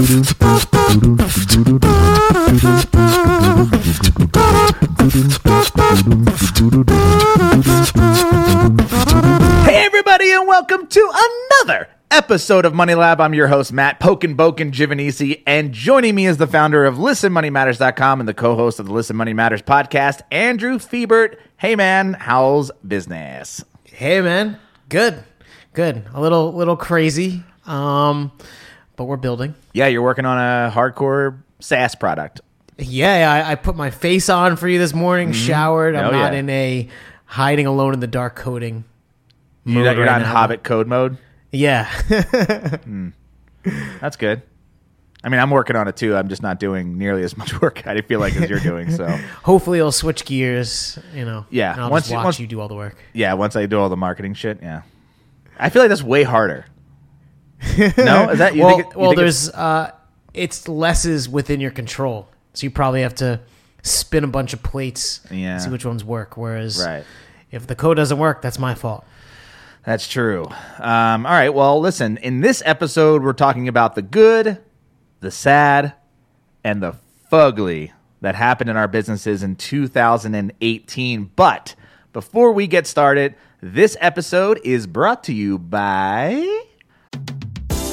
Hey, everybody, and welcome to another episode of Money Lab. I'm your host, Matt Pokin Boken Giovanisi, and joining me is the founder of ListenMoneyMatters.com and the co host of the Listen Money Matters podcast, Andrew Fiebert. Hey, man, how's business? Hey man, good, good. A little, little crazy, um, but we're building. Yeah, you're working on a hardcore SaaS product. Yeah, I, I put my face on for you this morning. Mm-hmm. Showered. I'm Oh, not yeah. in a hiding alone in the dark coding. You're, not- you're right not in. Hobbit code mode. Yeah, hmm. That's good. I mean, I'm working on it too. I'm just not doing nearly as much work. I feel like as you're doing. So, hopefully I'll switch gears. You know. Yeah, and I'll once just watch once- you do all the work. yeah, once I do all the marketing shit, yeah, I feel like that's way harder. no, is that you well, think? it- you well, think there's uh, it's less is within your control, so you probably have to spin a bunch of plates. Yeah. and see which ones work. Whereas, right. if the code doesn't work, that's my fault. That's true. Um, all right. Well, listen. In this episode, we're talking about the good, the sad, and the fugly that happened in our businesses in 2018. But before we get started, this episode is brought to you by.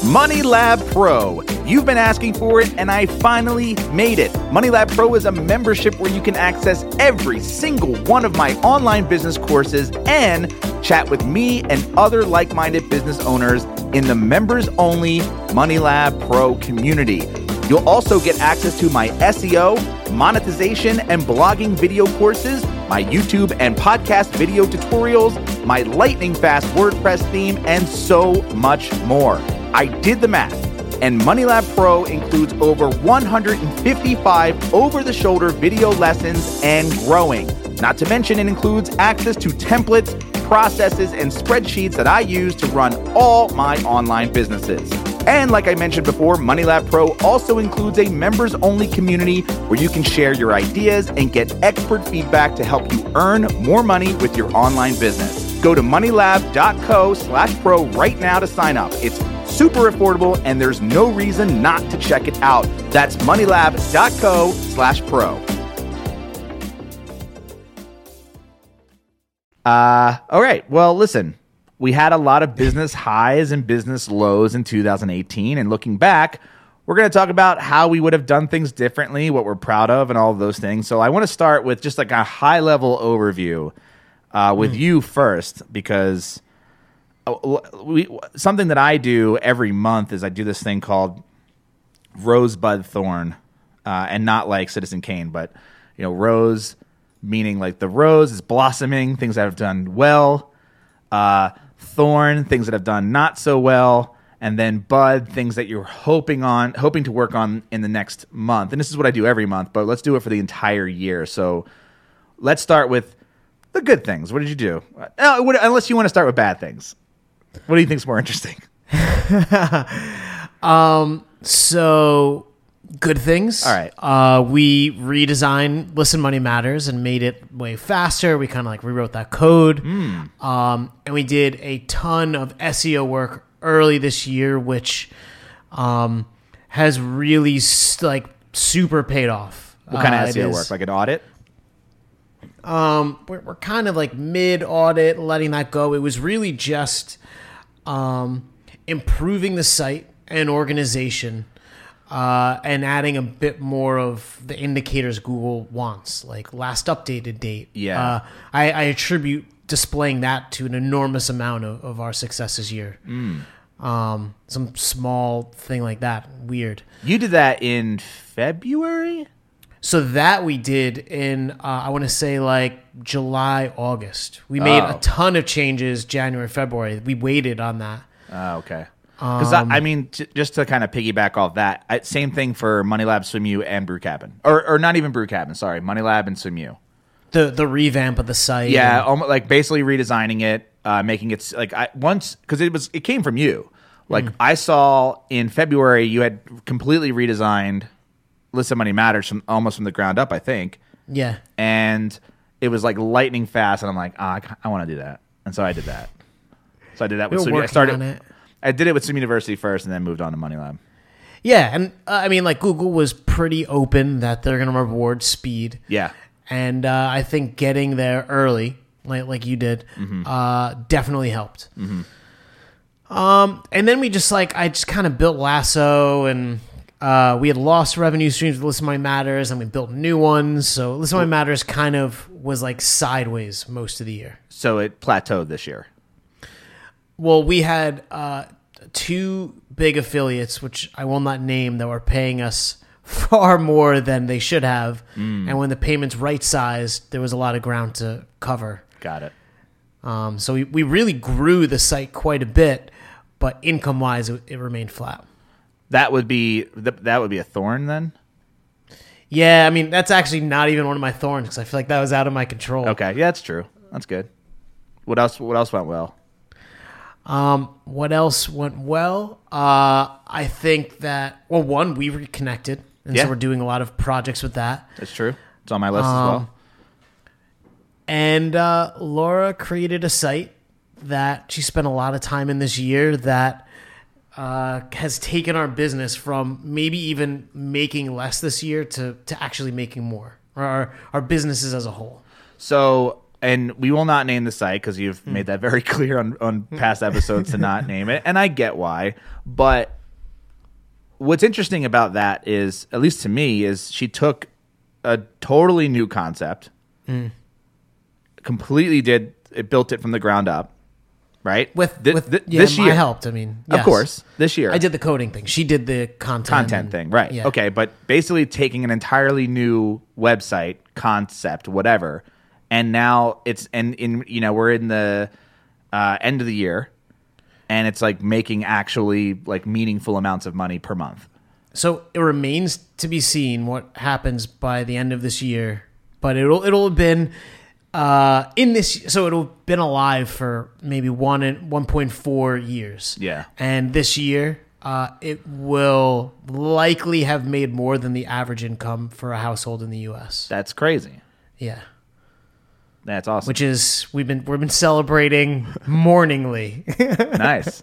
Money Lab Pro. You've been asking for it, and I finally made it. Money Lab Pro is a membership where you can access every single one of my online business courses and chat with me and other like minded business owners in the members only Money Lab Pro community. You'll also get access to my SEO, monetization, and blogging video courses, my YouTube and podcast video tutorials, my lightning fast WordPress theme, and so much more. I did the math, and MoneyLab Pro includes over 155 over the shoulder video lessons and growing. Not to mention, it includes access to templates, processes, and spreadsheets that I use to run all my online businesses. And like I mentioned before, MoneyLab Pro also includes a members only community where you can share your ideas and get expert feedback to help you earn more money with your online business. Go to moneylab.co slash pro right now to sign up. It's super affordable and there's no reason not to check it out. That's moneylab.co slash pro. Uh, all right. Well, listen, we had a lot of business highs and business lows in 2018. And looking back, we're going to talk about how we would have done things differently, what we're proud of, and all of those things. So I want to start with just like a high level overview uh, with you first, because we, something that I do every month is I do this thing called Rosebud Thorn, uh, and not like Citizen Kane, but you know, rose meaning like the rose is blossoming, things that have done well. Uh, thorn, things that have done not so well, and then bud, things that you're hoping on, hoping to work on in the next month. And this is what I do every month, but let's do it for the entire year. So let's start with the good things. What did you do? Uh, unless you want to start with bad things. What do you think's more interesting? um. So good things. All right. Uh, we redesigned Listen Money Matters and made it way faster. We kind of like rewrote that code. Hmm. Um, and we did a ton of SEO work early this year, which um, has really like super paid off. What kind Uh, of SEO work? Like an audit? um, we're, we're kind of like mid audit, letting that go. It was really just um, improving the site and organization, uh, and adding a bit more of the indicators Google wants, like last updated date. Yeah. uh, I, I attribute displaying that to an enormous amount of, of our success this year. Mm. Um, some small thing like that, weird. You did that in February? So that we did in, uh, I want to say like July, August. We made Oh. a ton of changes January, February. We waited on that. Oh, okay. Because I, I mean, j- just to kind of piggyback off that, I, same thing for Money Lab, SwimU, and Brew Cabin, or or not even Brew Cabin. Sorry, Money Lab and SwimU. The the revamp of the site. Yeah, and- almost like basically redesigning it, uh, making it like I once because it was it came from you. Like Mm. I saw in February, you had completely redesigned Listen Money Matters from almost from the ground up, I think, yeah. and it was like lightning fast, and I'm like, ah, I, want to do that, and so I did that. So I did that with were Swim. I started. on it. I did it with Swim University first, and then moved on to Money Lab. Yeah, and uh, I mean, like Google was pretty open that they're going to reward speed. Yeah. and uh, I think getting there early, like like you did, uh, definitely helped. Um, and then we just like I just kind of built Lasso, and uh, we had lost revenue streams with Listen Money Matters, and we built new ones. So Listen Money Matters kind of was like sideways most of the year. So it plateaued this year. Well, we had uh, two big affiliates, which I will not name, that were paying us far more than they should have. And when the payments right sized, there was a lot of ground to cover. Got it. Um, so we, we really grew the site quite a bit, but income wise, it, it remained flat. That would be th- that would be a thorn then. Yeah, I mean, that's actually not even one of my thorns because I feel like that was out of my control. Okay, yeah, that's true. That's good. What else? What else went well? Um, what else went well? Uh, I think that, well, one, we reconnected. And Yeah. so we're doing a lot of projects with that. That's true. It's on my list as Um, well. And uh, Laura created a site that she spent a lot of time in this year that uh, has taken our business from maybe even making less this year to, to actually making more, or our, our businesses as a whole. So, and we will not name the site because you've Hmm. made that very clear on, on past episodes to not name it. And I get why. But what's interesting about that is, at least to me, is she took a totally new concept, Hmm. completely did it, built it from the ground up, right? With, with yeah, this year, I helped. I mean, of course, this year. I did the coding thing. She did the content. content and- thing, right? Yeah. Okay, but basically taking an entirely new website concept, whatever, and now it's and in you know we're in the uh, end of the year, and it's like making actually like meaningful amounts of money per month. So it remains to be seen what happens by the end of this year, but it'll it'll have been uh, in this. So it'll been alive for maybe one and one point four years. Yeah. and this year. Uh, it will likely have made more than the average income for a household in the U.S. That's crazy. Yeah, That's awesome. which is we've been we've been celebrating morningly. nice.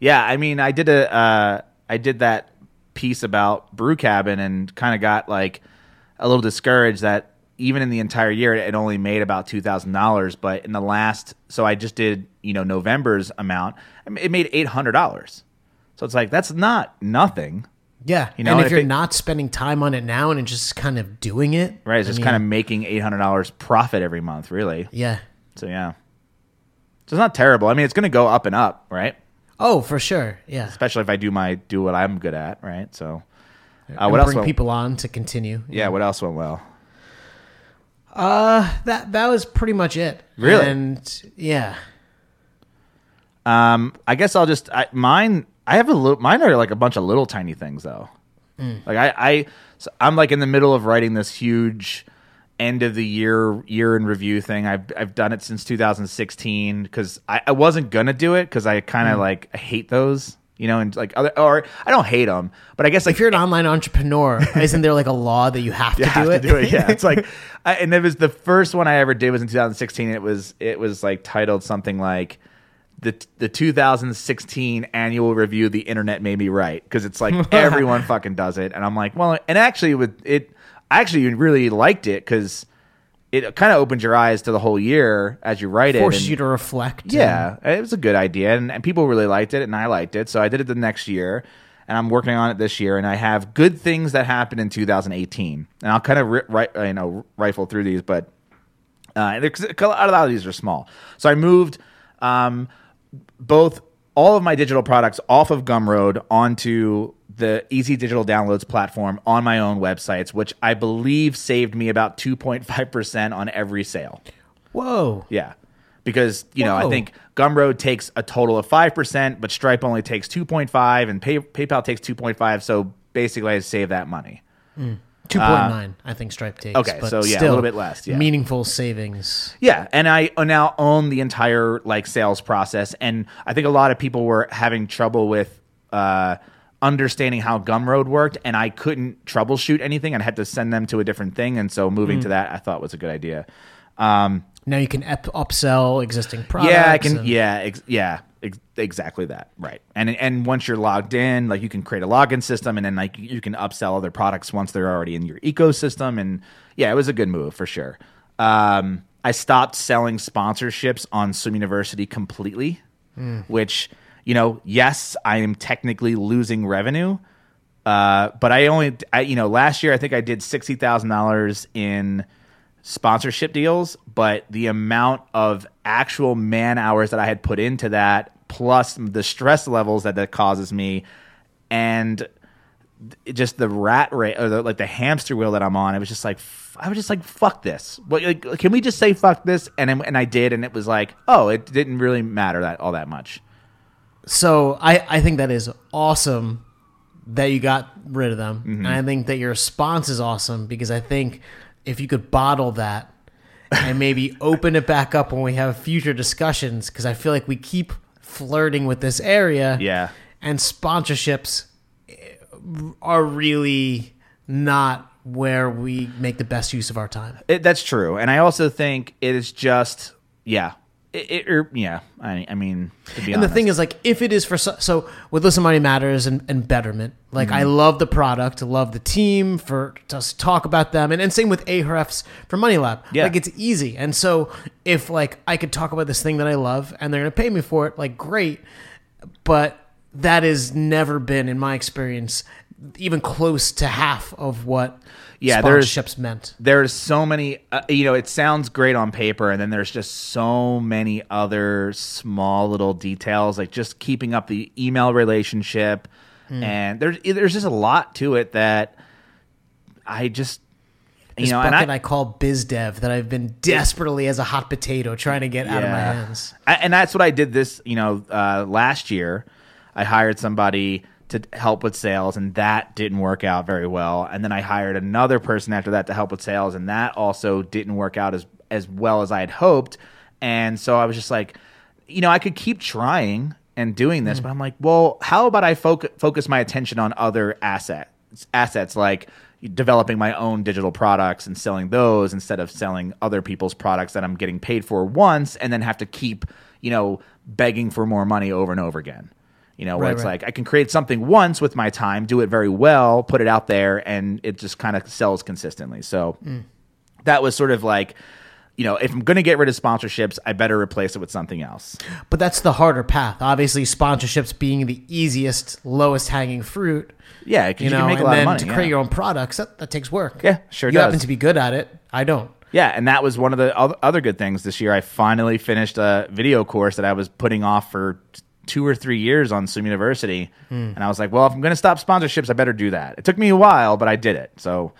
Yeah, I mean, I did a uh, I did that piece about Brew Cabin and kind of got like a little discouraged that even in the entire year it only made about two thousand dollars, but in the last, so I just did you know November's amount, it made eight hundred dollars. So it's like that's not nothing, yeah, You know, and if if you're it- not spending time on it now and just kind of doing it, right? It's I just mean, kind of making eight hundred dollars profit every month, really. yeah. So yeah, so it's not terrible. I mean, it's going to go up and up, right? Oh, for sure. Yeah. Especially if I do my do what I'm good at, right? So. Uh, what else? bring went- people on to continue. Yeah, what else went well? Uh, that that was pretty much it. Really? And yeah. Um, I guess I'll just I, mine. I have a little. Mine are like a bunch of little tiny things though. Like I, I, so I'm like in the middle of writing this huge end of the year year in review thing. I've I've done it since 2016 because I, I wasn't gonna do it because I kind of like I hate those. You know, and like other or I don't hate them, but I guess like If you're an online entrepreneur, isn't there like a law that you have to, you do, have it? to do it. Yeah, it's like, I, and it was the first one I ever did was in 2016. It was it was like titled something like the the 2016 annual review. The internet made me right because it's like everyone fucking does it, and I'm like, well, and actually with it, I actually really liked it because it kind of opens your eyes to the whole year as you write it. Forces and- you to reflect. yeah, it was a good idea, and, and people really liked it, and I liked it. So I did it the next year, and I'm working on it this year, and I have good things that happened in 2018, and I'll kind of ri- ri- you know rifle through these, but uh, there's- a lot of these are small. So I moved um, both all of my digital products off of Gumroad onto the Easy Digital Downloads platform on my own websites, which I believe saved me about 2.5% on every sale. Whoa. Yeah. Because, you know, I think Gumroad takes a total of 5%, but Stripe only takes 2.5 and Pay- PayPal takes 2.5, so basically I save that money. Two point nine, I think Stripe takes. Uh, okay, but so yeah, a little bit less, yeah. Meaningful savings. Yeah, and I now own the entire like sales process and I think a lot of people were having trouble with uh understanding how Gumroad worked and I couldn't troubleshoot anything and had to send them to a different thing and so moving to that I thought was a good idea. Um now you can up- upsell existing products. yeah, I can. and- Yeah, ex- yeah, ex- exactly that. Right. And and once you're logged in, like you can create a login system, and then like you can upsell other products once they're already in your ecosystem. And yeah, it was a good move for sure. Um, I stopped selling sponsorships on Swim University completely, which you know, yes, I am technically losing revenue. Uh, but I only, I, you know, last year I think I did sixty thousand dollars in sponsorship deals, but the amount of actual man hours that I had put into that, plus the stress levels that that causes me, and just the rat rate or the, like the hamster wheel that I'm on, it was just like I was just like fuck this. What, like, can we just say fuck this? And and I did, and it was like oh, it didn't really matter that all that much. So I, I think that is awesome that you got rid of them. Mm-hmm. And I think that your response is awesome because I think if you could bottle that and maybe open it back up when we have future discussions, because I feel like we keep flirting with this area. Yeah. And sponsorships eh, are really not where we make the best use of our time. It, that's true, and I also think it is just yeah, it, it or, yeah. I, I mean, to be And the thing is, like, if it is for so, so with Listen Money Matters and, and Betterment, like, I mm-hmm. love the product, love the team for to us to talk about them, and, and same with Ahrefs for Money Lab. Yeah. like it's easy. And so if like I could talk about this thing that I love and they're gonna pay me for it, like great. But that has never been, in my experience, even close to half of what Yeah, there's- sponsorships meant. there's so many uh, you know it sounds great on paper and then there's just so many other small little details like just keeping up the email relationship Hmm. and there's there's just a lot to it that i just you This know and I, I, call BizDev that I've been desperately as a hot potato trying to get out of my hands. I, and that's what I did this, you know, uh, last year. I hired somebody to help with sales, and that didn't work out very well. And then I hired another person after that to help with sales, and that also didn't work out as as well as I had hoped. And so I was just like, you know, I could keep trying and doing this, hmm. but I'm like, well, how about I focus focus my attention on other assets, assets like developing my own digital products and selling those instead of selling other people's products that I'm getting paid for once and then have to keep, you know, begging for more money over and over again. You know, where Right, it's right. like I can create something once with my time, do it very well, put it out there, and it just kind of sells consistently. So mm. that was sort of like, you know, if I'm going to get rid of sponsorships, I better replace it with something else. But that's the harder path. Obviously, sponsorships being the easiest, lowest hanging fruit. Yeah, You you, know, can make a and lot then of money. to yeah. create your own products, that, that takes work. Yeah, sure You does. happen to be good at it. I don't. Yeah, and that was one of the other good things this year. I finally finished a video course that I was putting off for two or three years on Swim University, and I was like, "Well, if I'm going to stop sponsorships, I better do that." It took me a while, but I did it. So,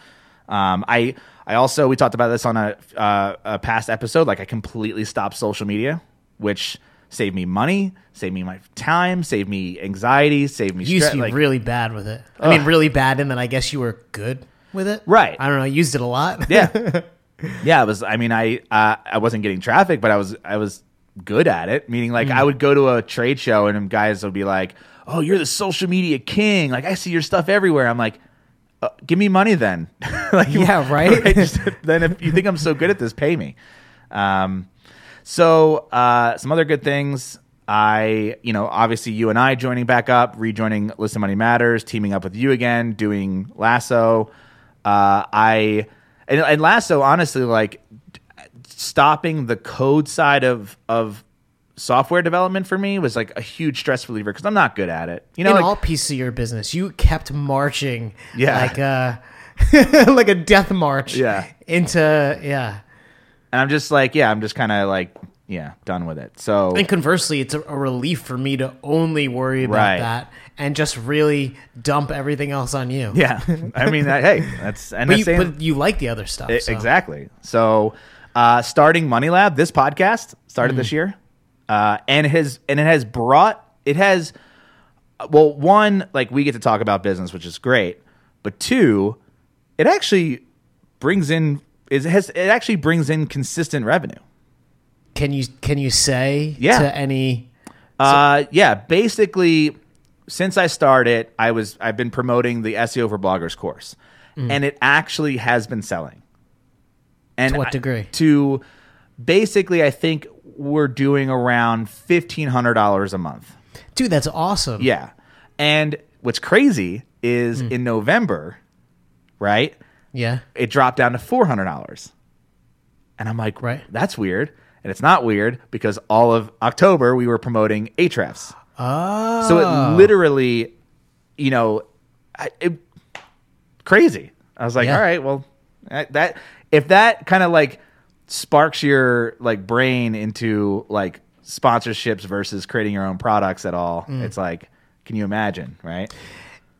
um, I I also we talked about this on a, uh, a past episode. Like, I completely stopped social media, which saved me money, saved me my time, saved me anxiety, saved me You used to be like, really bad with it. I mean, really bad, and then I guess you were good with it. Right. I don't know. I used it a lot. yeah yeah it was i mean i uh, i wasn't getting traffic but i was i was good at it meaning like i would go to a trade show and guys would be like oh you're the social media king. Like i see your stuff everywhere. I'm like uh, give me money then. Like Yeah, right? Just- then if you think i'm so good at this pay me. Um so uh some other good things. I, you know, obviously you and I joining back up, rejoining Listen Money Matters, teaming up with you again, doing Lasso. Uh, I and, and Lasso, honestly, like stopping the code side of of software development for me was like a huge stress reliever because I'm not good at it. You know, In like, all pieces of your business, you kept marching. Yeah. Like uh, a like a death march. Yeah. Into yeah. and I'm just like, yeah, I'm just kind of like, yeah, done with it. So And conversely, it's a, a relief for me to only worry about Right. that and just really dump everything else on you. yeah, I mean, that, hey, that's and But the you, same. but you like the other stuff. I- so. Exactly. So, uh, starting Money Lab, this podcast started this year, uh, and it has and it has brought it has. Well, one, like we get to talk about business, which is great, but two, it actually brings in is it has it actually brings in consistent revenue. Can you can you say Yeah. to any Uh, yeah, basically, since I started, I was I've been promoting the SEO for Bloggers course, and it actually has been selling. And To what I- degree? to basically, I think we're doing around fifteen hundred dollars a month. Dude, that's awesome. Yeah, and what's crazy is Hmm. in November, right? Yeah. It dropped down to four hundred dollars, and I'm like, Right. that's weird. And it's not weird because all of October we were promoting Ahrefs. Oh. So it literally, you know, it, crazy. I was like, Yeah. all right, well, that if that kind of like sparks your like brain into like sponsorships versus creating your own products at all, Mm. it's like, can you imagine, right?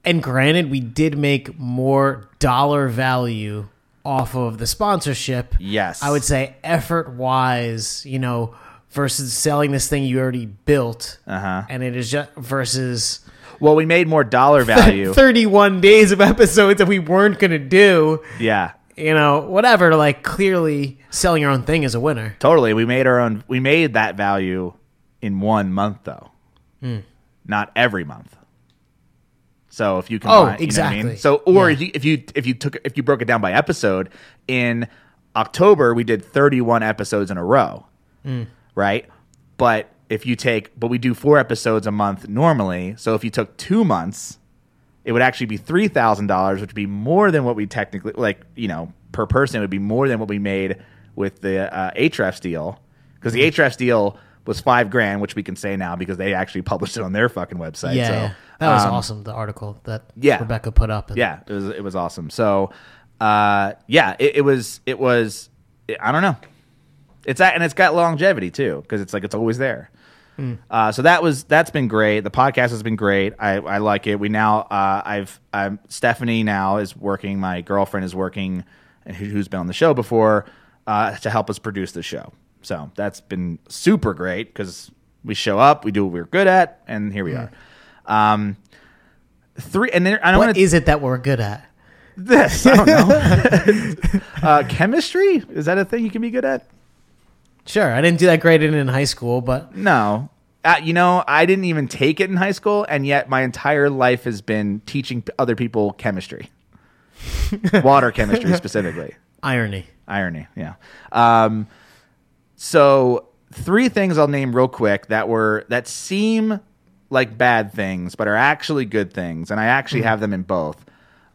And granted, we did make more dollar value off of the sponsorship. Yes. I would say effort wise, you know, versus selling this thing you already built. Uh-huh. And it is just versus Well, we made more dollar value. 31 days of episodes that we weren't going to do, yeah. You know, whatever. Like, clearly selling your own thing is a winner. Totally. We made our own we made that value in one month though. Hmm. Not every month. So if you can, Oh, combine, you know what I exactly. mean? So or Yeah. if you if you if you took if you broke it down by episode, in October we did 31 episodes in a row. Hmm. Right? But if you take but we do 4 episodes a month normally, so if you took 2 months, it would actually be three thousand dollars, which would be more than what we technically like. You know, per person, it would be more than what we made with the uh, Ahrefs deal because the Ahrefs deal was five grand, which we can say now because they actually published it on their fucking website. Yeah. so, yeah. That was um, awesome. The article that yeah. Rebecca put up. And Yeah, it was it was awesome. So, uh, yeah, it, it was it was I don't know. It's that and it's got longevity too because it's like it's always there. Uh, so that was that's been great. The podcast has been great. I, I like it. We now uh, I've I'm, Stephanie now is working. My girlfriend is working, and who, who's been on the show before uh, to help us produce the show. So that's been super great because we show up, we do what we're good at, and here we are. Um, three and then I don't What is it that we're good at? this. I don't know. uh, chemistry is that a thing you can be good at? Sure. I didn't do that great in, in high school, but No. Uh, you know, I didn't even take it in high school, and yet my entire life has been teaching other people chemistry, water chemistry specifically. irony. Irony, yeah. Um, so three things I'll name real quick that were that seem like bad things, but are actually good things, and I actually have them in both.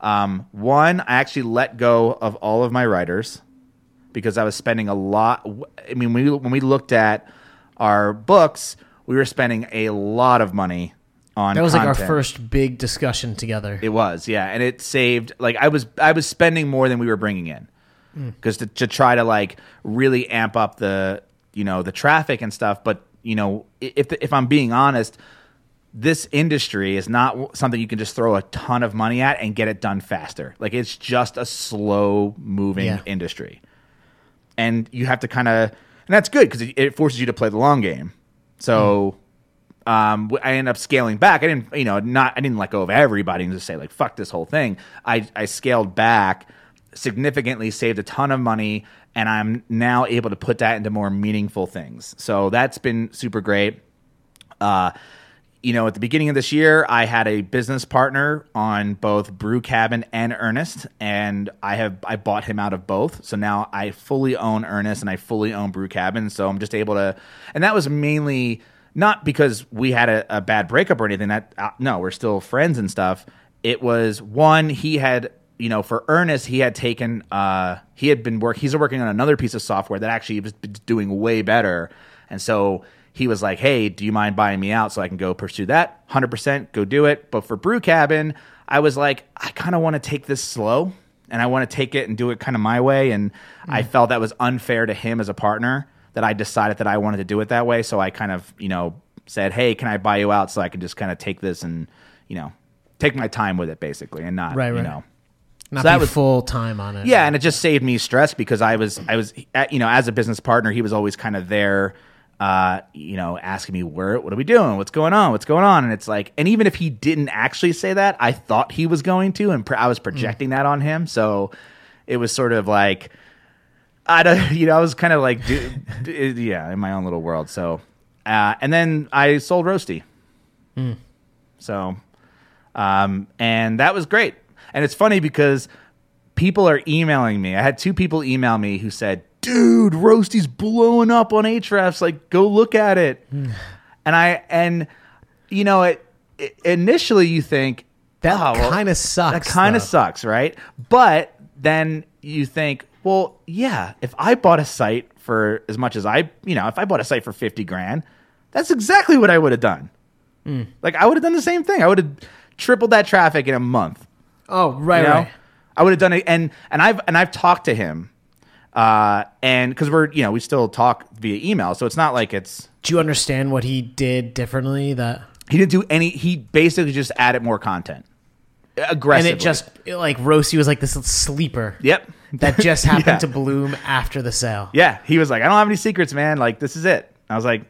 Um, one, I actually let go of all of my writers because I was spending a lot. I mean, when we, when we looked at our books, we were spending a lot of money on. That was like our first big discussion together. It was, yeah, and it saved. Like I was, I was spending more than we were bringing in, mm. because to, to try to like really amp up the, you know, the traffic and stuff. But you know, if if I'm being honest, this industry is not something you can just throw a ton of money at and get it done faster. Like it's just a slow moving Yeah. industry, and you have to kind of, and that's good because it, it forces you to play the long game. So um, I ended up scaling back. I didn't, you know, not I didn't let go of everybody and just say like fuck this whole thing. I I scaled back significantly, saved a ton of money, and I'm now able to put that into more meaningful things. So that's been super great. Uh, you know, at the beginning of this year, I had a business partner on both Brew Cabin and Ernest, and I have I bought him out of both. So now I fully own Ernest and I fully own Brew Cabin. So I'm just able to, and that was mainly not because we had a, a bad breakup or anything. That uh, no, we're still friends and stuff. It was one he had, you know, for Ernest, he had taken, uh, he had been work. He's working on another piece of software that actually was doing way better, and so he was like, "Hey, do you mind buying me out so I can go pursue that? Hundred percent, go do it." But for Brew Cabin, I was like, I kind of want to take this slow, and I want to take it and do it kind of my way. And I mm. felt that was unfair to him as a partner that I decided that I wanted to do it that way. So I kind of, you know, said, "Hey, can I buy you out so I can just kind of take this and, you know, take my time with it, basically, and not, Right, you know." Not So that be was- full time on it. Yeah, and it just saved me stress because I was I was you know as a business partner he was always kind of there, uh, you know, asking me where what are we doing, what's going on, what's going on, and it's like, and even if he didn't actually say that, I thought he was going to, and pr- I was projecting that on him, so it was sort of like. I don't, you know, I was kind of like, do, d- yeah, in my own little world. So, uh, and then I sold Roasty. So, um, and that was great. And it's funny because people are emailing me. I had two people email me who said, dude, Roasty's blowing up on Ahrefs. Like, go look at it. and I and you know it, it initially you think That "Oh, well, kind of sucks. that kind of sucks, right? But then you think, well, yeah, if I bought a site for as much as I, you know, if I bought a site for 50 grand, that's exactly what I would have done. Hmm. Like I would have done the same thing. I would have tripled that traffic in a month. Oh, right, You know? right. I would have done it and and I've and I've talked to him. Uh and cuz we're, you know, we still talk via email, so it's not like it's Do you understand what he did differently? That he didn't do any he basically just added more content. Aggressively. And it just like Roasty was like this sleeper Yep. that just happened Yeah. to bloom after the sale. Yeah, he was like, I don't have any secrets, man. Like, this is it. I was like,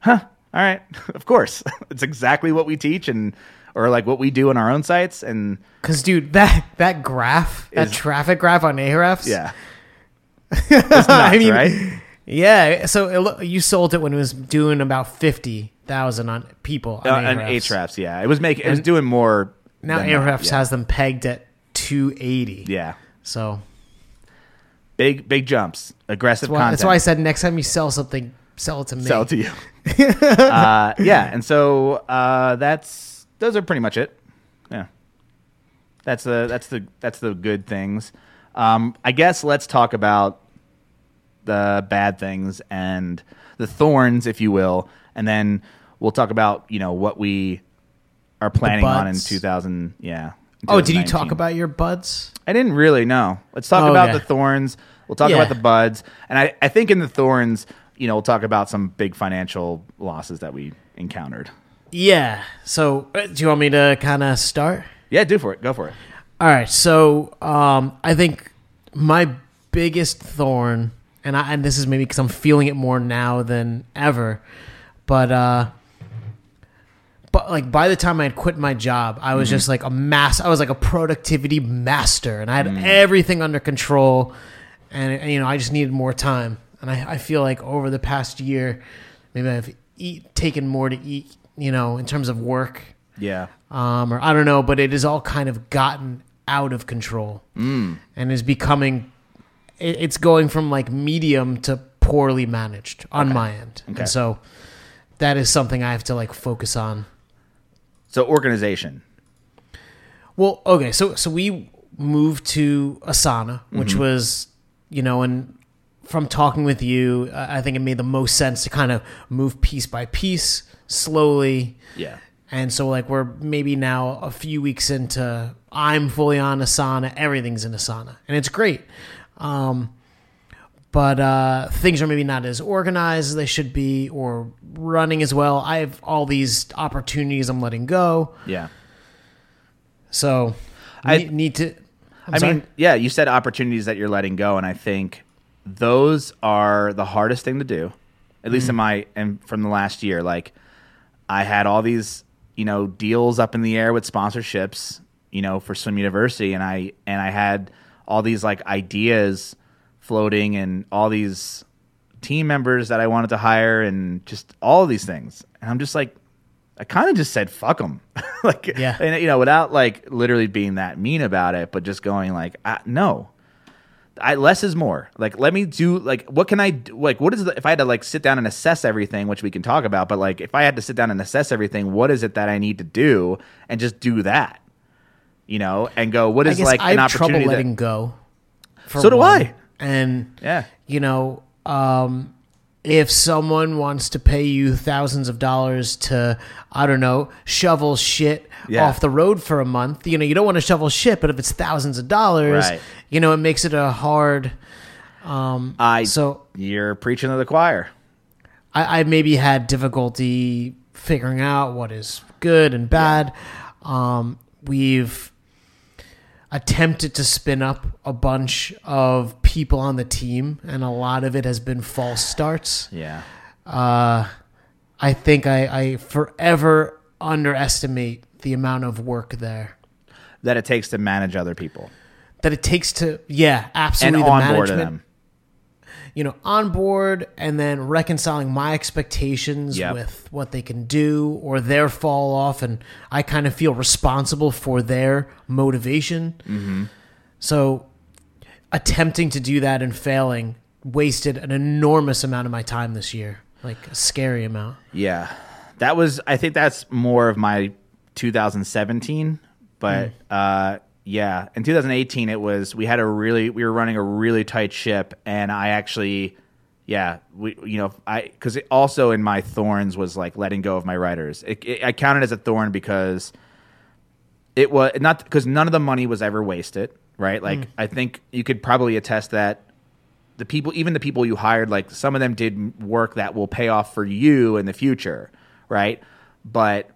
huh, all right, of course. it's exactly what we teach and, or like what we do on our own sites. And Because dude, that that graph, that traffic graph on Ahrefs, yeah, nuts, I mean, right? yeah. So it, you sold it when it was doing about fifty thousand on people Uh, on and Ahrefs. Yeah. It was making, it was doing more. Now Ahrefs yeah. has them pegged at two eighty. Yeah. So Big, big jumps, aggressive well, content. that's why I said next time you sell something, sell it to me. sell it to you. uh, yeah, and so uh, that's those are pretty much it. Yeah, that's the that's the that's the good things. Um, I guess let's talk about the bad things and the thorns, if you will, and then we'll talk about you know what we are planning on in 2000. Yeah. in oh, did you talk about your buds? I didn't really know. Let's talk Oh, about okay. the thorns. We'll talk Yeah. about the buds, and I, I think in the thorns, you know, we'll talk about some big financial losses that we encountered. Yeah. So uh, do you want me to kind of start? Yeah, do for it. Go for it. All right, so um, I think my biggest thorn, and I, and this is maybe because I'm feeling it more now than ever, but uh, but like by the time I had quit my job, I was just like a mass. I was like a productivity master, and I had everything under control, and, and, you know I just needed more time. And I, I feel like over the past year, maybe I've eat, taken more to eat, you know, in terms of work Yeah. um, or I don't know, but it has all kind of gotten out of control mm. and is becoming it's going from like medium to poorly managed on my end, Okay. and so that is something I have to like focus on. So organization. Well, okay, so so we moved to Asana, which mm-hmm. was, you know, and from talking with you, I think it made the most sense to kind of move piece by piece, slowly, Yeah. And so like we're maybe now a few weeks into I'm fully on Asana, everything's in Asana. And it's great. Um but uh things are maybe not as organized as they should be or running as well. I have all these opportunities I'm letting go. Yeah. So I- need, need to I'm I sorry? mean, yeah, you said opportunities that you're letting go, and I think those are the hardest thing to do, at least in my and from the last year. Like, I had all these, you know, deals up in the air with sponsorships, you know, for Swim University, and I and I had all these like ideas floating, and all these team members that I wanted to hire, and just all of these things, and I'm just like, I kind of just said fuck them, like Yeah. and you know without like literally being that mean about it, but just going like ah, no, I less is more. Like let me do like what can I do? Like what is the if I had to like sit down and assess everything, which we can talk about, but like if I had to sit down and assess everything, what is it that I need to do and just do that, you know, and go what is like I an have trouble letting that go. So do. I. And yeah you know, um, if someone wants to pay you thousands of dollars to, I don't know, shovel shit Yeah. off the road for a month, you know, you don't want to shovel shit, but if it's thousands of dollars, Right. you know, it makes it a hard. I So you're preaching to the choir. I, I maybe had difficulty figuring out what is good and bad. Um, we've attempted to spin up a bunch of people on the team, and a lot of it has been false starts. Yeah Uh, I think I, I forever underestimate the amount of work there that it takes to manage other people that it takes to yeah and absolutely the onboard management them. You know, on board and then reconciling my expectations Yep. with what they can do or their fall off. And I kind of feel responsible for their motivation. Mm-hmm. So attempting to do that and failing wasted an enormous amount of my time this year, like a scary amount. Yeah, that was. I think that's more of my 2017. But uh, yeah, in 2018, it was. We had a really. We were running a really tight ship, and I actually. Yeah, we you know I because it also in my thorns was like letting go of my writers. It, it, I counted as a thorn because it was not because none of the money was ever wasted, right? Like mm. I think you could probably attest that the people, even the people you hired, like some of them did work that will pay off for you in the future, right? But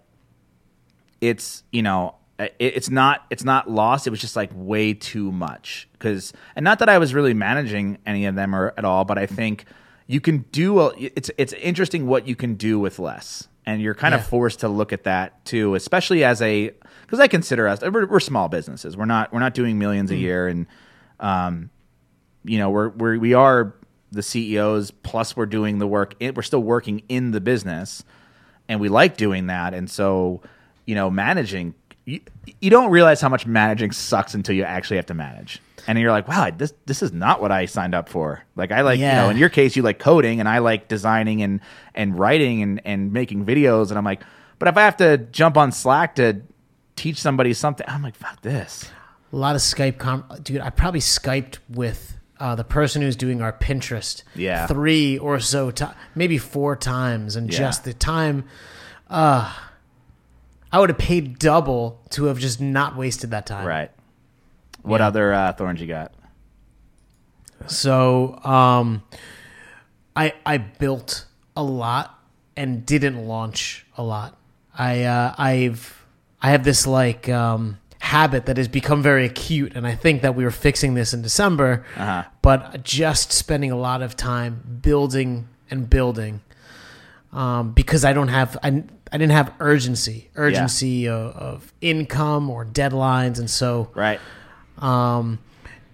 it's you know it, it's not it's not lost. It was just like way too much because and not that I was really managing any of them or at all, but I think you can do a, it's it's interesting what you can do with less, and you're kind Yeah. of forced to look at that too, especially as a because I consider us we're, we're small businesses. We're not we're not doing millions a year, and um, you know we're we're we are the CEOs plus we're doing the work. In, we're still working in the business, and we like doing that. And so, you know, managing you, you don't realize how much managing sucks until you actually have to manage. And you're like, wow, this this is not what I signed up for. Like I like, you know, in your case you like coding and I like designing and and writing and and making videos and I'm like, but if I have to jump on Slack to teach somebody something, I'm like, fuck this. A lot of Skype, com- dude. I probably Skyped with uh, the person who's doing our Pinterest, Yeah. three or so times, maybe four times, and Yeah. just the time. Uh, I would have paid double to have just not wasted that time. Right. What Yeah. other uh, thorns you got? So, um, I I built a lot and didn't launch a lot. I uh, I've I have this like um, habit that has become very acute, and I think that we were fixing this in December. Uh-huh. But just spending a lot of time building and building um, because I don't have I, I didn't have urgency urgency of, of income or deadlines, and so Right. um,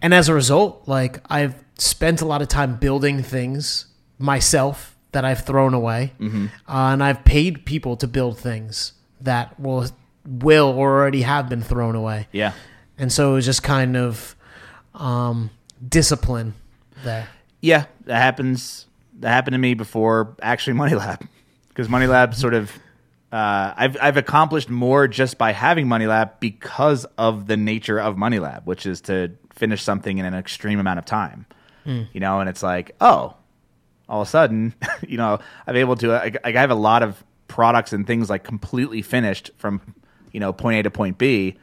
and as a result, like I've spent a lot of time building things myself that I've thrown away, uh, and I've paid people to build things that will will or already have been thrown away. Yeah. And so it was just kind of um, discipline there. Yeah, that happens. That happened to me before actually Money Lab, because Money Lab sort of. Uh, I've I've accomplished more just by having Money Lab because of the nature of Money Lab, which is to finish something in an extreme amount of time. You know, and it's like, oh, all of a sudden, you know, I'm able to. I, I have a lot of products and things like completely finished from, you know, point A to point B,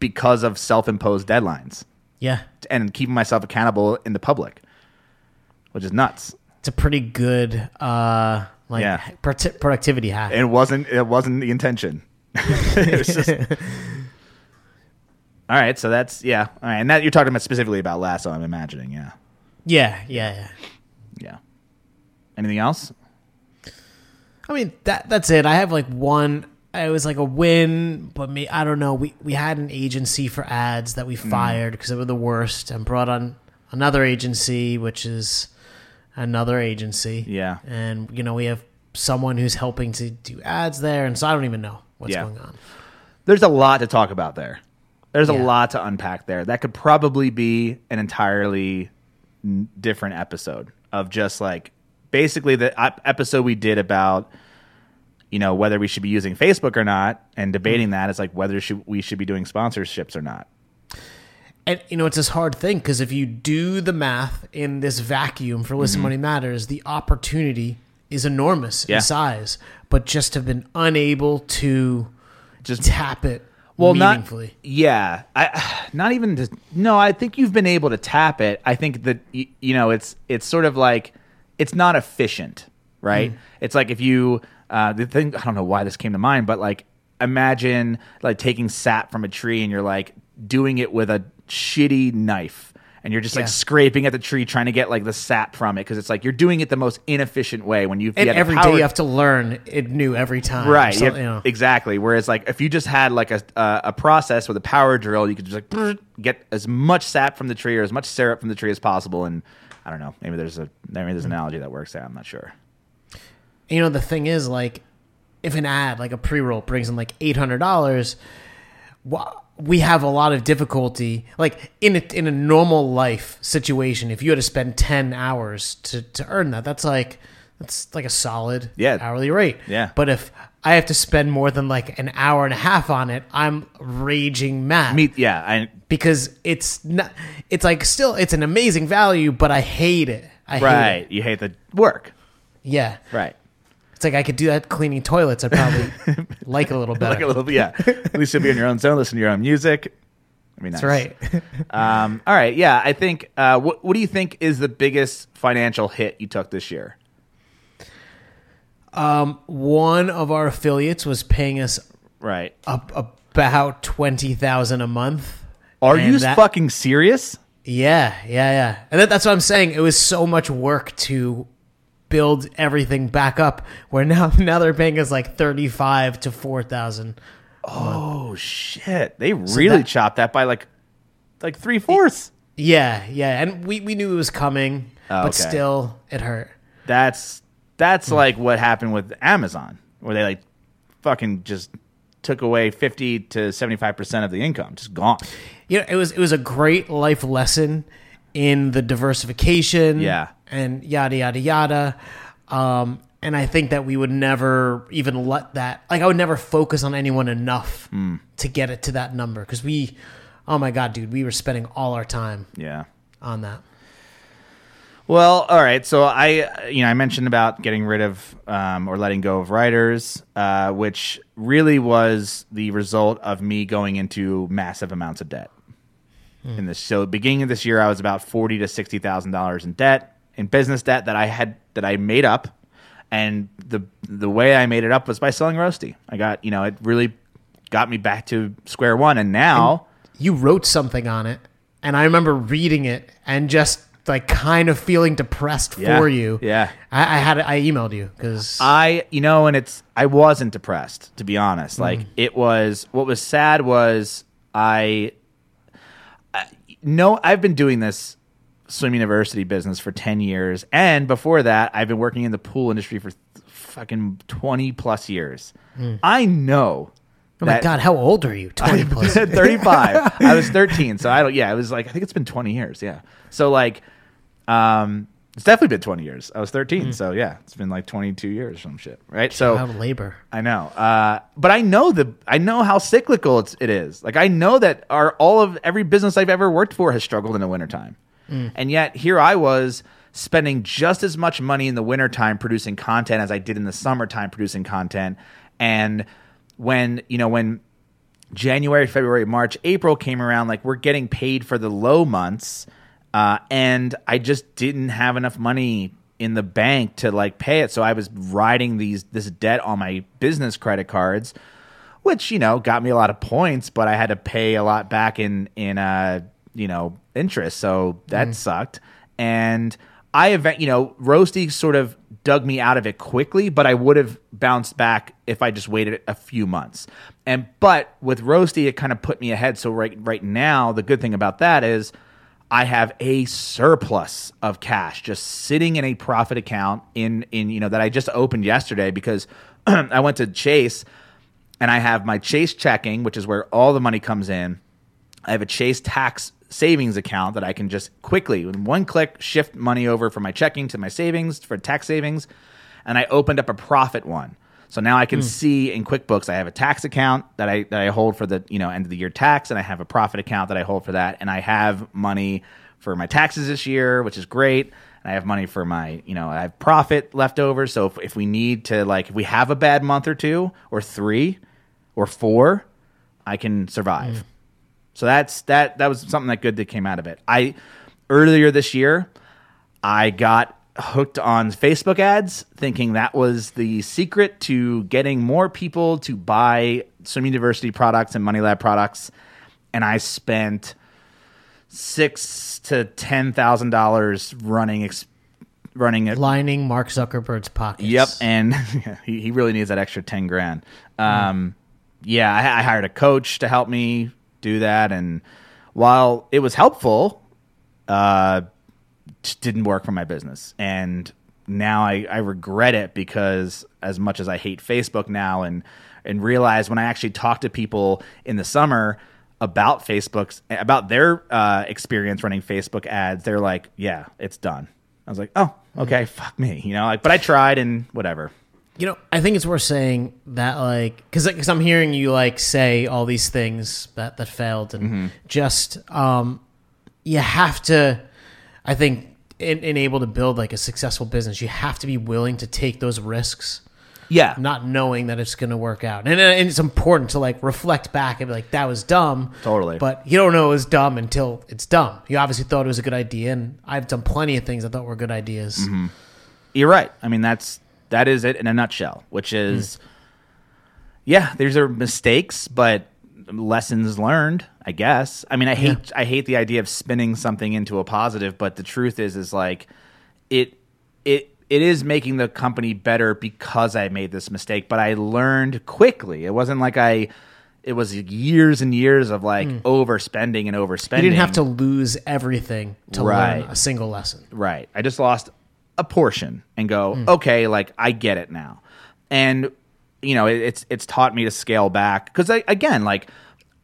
because of self-imposed deadlines Yeah, and keeping myself accountable in the public, which is nuts. it's a pretty good uh, like Yeah. prote- productivity hack. It wasn't it wasn't the intention. Just- all right, so that's yeah. All right, and that you're talking about specifically about Lasso. I'm imagining, yeah, yeah, yeah, yeah. yeah. Anything else? I mean that that's it. I have like one. It was like a win, but me. I don't know. We we had an agency for ads that we mm. fired because they were the worst, and brought on another agency, which is another agency. Yeah. and you know we have someone who's helping to do ads there, and so I don't even know what's Yeah. going on. There's a lot to talk about there. There's a lot to unpack there. That could probably be an entirely different episode of just like basically the ep- episode we did about you know whether we should be using Facebook or not and debating hmm. that is like whether should, we should be doing sponsorships or not. And you know it's this hard thing because if you do the math in this vacuum for Listen Money Matters, the opportunity is enormous Yeah. in size, but just have been unable to Just tap it well, not yeah, I not even to, no. I think you've been able to tap it. I think that you know it's it's sort of like it's not efficient, right? It's like if you uh, the thing I don't know why this came to mind, but like imagine like taking sap from a tree and you're like doing it with a shitty knife. And you're just like Yeah. scraping at the tree, trying to get like the sap from it, because it's like you're doing it the most inefficient way. When you've and you every day you have to learn it new every time. right So, you have- you know. exactly whereas like if you just had like a, a a process with a power drill you could just like get as much sap from the tree or as much syrup from the tree as possible and i don't know maybe there's a maybe there's an analogy that works there i'm not sure you know the thing is like if an ad like a pre-roll brings in like $800 why, we have a lot of difficulty. Like in a, in a normal life situation, if you had to spend ten hours to to earn that, that's like that's like a solid Yeah. hourly rate. Yeah. But if I have to spend more than like an hour and a half on it, I'm raging mad Me, yeah, I because it's not. It's like still, it's an amazing value, but I hate it. I hate right. it. You hate the work, Yeah. right? It's like I could do that cleaning toilets. I'd probably like a little better. Like a little bit, yeah. At least you'll be in your own zone, listen to your own music. I mean, That's right. Um, all right, yeah. I think. Uh, what What do you think is the biggest financial hit you took this year? One of our affiliates was paying us Right. up about twenty thousand a month. Are you that- fucking serious? Yeah, yeah, yeah. And that, that's what I'm saying. It was so much work to build everything back up. Where now, now they're paying us like thirty five to four thousand. Oh shit! They really that- chopped that by like, like three fourths. Yeah, yeah. And we we knew it was coming, Oh, but okay. still, it hurt. That's that's hmm. like what happened with Amazon, where they like fucking just took away fifty to seventy five percent of the income, just gone. you know, it was it was a great life lesson in the diversification, Yeah. And yada yada yada. Um, and I think that we would never even let that like I would never focus on anyone enough Hmm. to get it to that number because we, oh my god, dude, we were spending all our time Yeah. on that. Well, all right. So I, you know, I mentioned about getting rid of um, or letting go of writers, uh, which really was the result of me going into massive amounts of debt. In this, so beginning of this year, I was about forty to sixty thousand dollars in debt, in business debt that I had that I made up, and the the way I made it up was by selling roasty. I got, you know, it really got me back to square one, and now. You wrote something on it, and I remember reading it and just like kind of feeling depressed Yeah, for you. yeah. I, I had I emailed you because I, you know, and it's I wasn't depressed to be honest. Mm. Like it was what was sad was I, I no, I've been doing this swim university business for 10 years and before that I've been working in the pool industry for th- fucking 20 plus years. I know oh my god, how old are you? Twenty plus. 35. I was 13. So I don't, yeah, it was like, I think it's been 20 years. Yeah. So like, um, it's definitely been 20 years. I was 13. So yeah, it's been like 22 years or some shit. Right. So Child labor. I know. Uh, but I know the, I know how cyclical it's, it is. Like I know that our, all of every business I've ever worked for has struggled in the wintertime. And yet here I was spending just as much money in the wintertime producing content as I did in the summertime producing content. And when, you know, when January, February, March, April came around, like we're getting paid for the low months, uh, and I just didn't have enough money in the bank to like pay it. So I was riding these this debt on my business credit cards, which you know got me a lot of points, but I had to pay a lot back in in uh you know interest. So that mm. sucked, and I event you know Roasty sort of dug me out of it quickly, but I would have bounced back if I just waited a few months. And but with Roasty, it kind of put me ahead. So right right now, the good thing about that is I have a surplus of cash just sitting in a profit account in in you know that I just opened yesterday because I went to Chase and I have my Chase checking, which is where all the money comes in. I have a Chase tax savings account that I can just quickly, with one click, shift money over from my checking to my savings for tax savings. And I opened up a profit one. So now I can hmm. see in QuickBooks I have a tax account that I that I hold for the you know end of the year tax, and I have a profit account that I hold for that, and I have money for my taxes this year, which is great. And I have money for my you know I have profit left over. So if, if we need to like if we have a bad month or two or three or four, I can survive. Hmm. So that's that that was something that good that came out of it. I earlier this year, I got hooked on Facebook ads thinking that was the secret to getting more people to buy Swim University products and Money Lab products and I spent 6 to 10,000 dollars running ex- running it Lining Mark Zuckerberg's pockets. Yep, and he, he really needs that extra ten grand. Um, Yeah, I, I hired a coach to help me do that, and while it was helpful, uh, didn't work for my business, and now I, I regret it because as much as I hate Facebook now, and and realize when I actually talk to people in the summer about Facebook's about their uh, experience running Facebook ads. They're like, "Yeah, it's done." I was like, "Oh, okay, fuck me," you know. Like, but I tried and whatever. You know, I think it's worth saying that, like, because because I'm hearing you like say all these things that that failed, and just um, you have to, I think, in, in able to build like a successful business, you have to be willing to take those risks, Yeah, not knowing that it's going to work out, and, and it's important to like reflect back and be like, that was dumb, Totally. but you don't know it was dumb until it's dumb. You obviously thought it was a good idea, and I've done plenty of things I thought were good ideas. Mm-hmm. You're right. I mean, that's that is it in a nutshell. Which hmm. is, yeah, these are mistakes, but lessons learned. I guess. I mean, I hate I hate the idea of spinning something into a positive, but the truth is, is like it it it is making the company better because I made this mistake. But I learned quickly. It wasn't like I. It was years and years of like hmm. overspending and overspending. You didn't have to lose everything to Right. learn a single lesson. Right. I just lost a portion and go, hmm. okay, like I get it now. And you know, it, it's it's taught me to scale back cuz again, like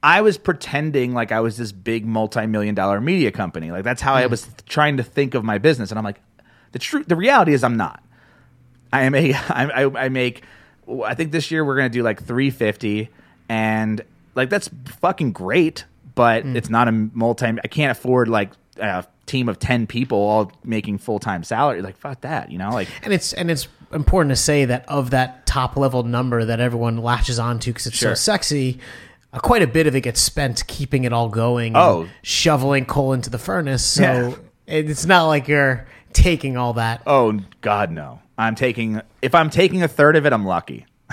I was pretending like I was this big multi-million dollar media company. Like that's how I hmm. was trying to think of my business and I'm like the truth the reality is I'm not. I am a I, I, I make I think this year we're going to do like 350 and like that's fucking great, but hmm. it's not a multi I can't afford like a team of 10 people all making full-time salary like fuck that, you know? Like And it's and it's important to say that of that top level number that everyone latches onto because it's Sure. so sexy, uh, quite a bit of it gets spent keeping it all going. and Oh. shoveling coal into the furnace. So Yeah. it's not like you're taking all that. Oh God, no! I'm taking if I'm taking a third of it, I'm lucky.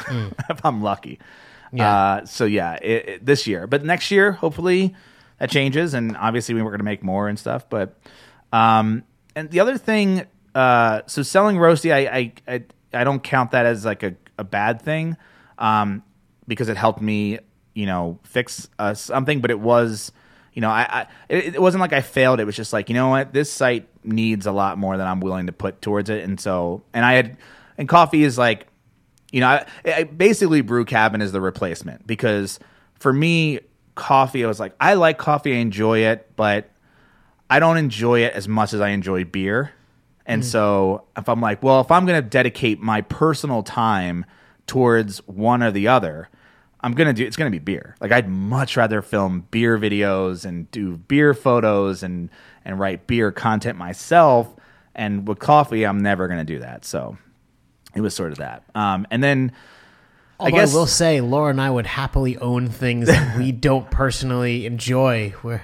if I'm lucky. Yeah. Uh, so yeah, it, it- this year, but next year, hopefully that changes, and obviously we were going to make more and stuff. But um, and the other thing, uh, so selling roasty, I I I, I don't count that as like a, a bad thing, um, because it helped me, you know, fix uh, something. But it was, you know, I, I it, it wasn't like I failed. It was just like, you know what, this site needs a lot more than I'm willing to put towards it, and so and I had and coffee is like you know, I, I basically brew cabin is the replacement because for me, coffee, I was like, I like coffee, I enjoy it, but I don't enjoy it as much as I enjoy beer. And so if I'm like, well, if I'm going to dedicate my personal time towards one or the other, I'm going to do it's going to be beer. Like I'd much rather film beer videos and do beer photos and and write beer content myself. And with coffee, I'm never going to do that. So it was sort of that. Um, and then Although I guess I will say, Laura and I would happily own things that we don't personally enjoy. We're, we're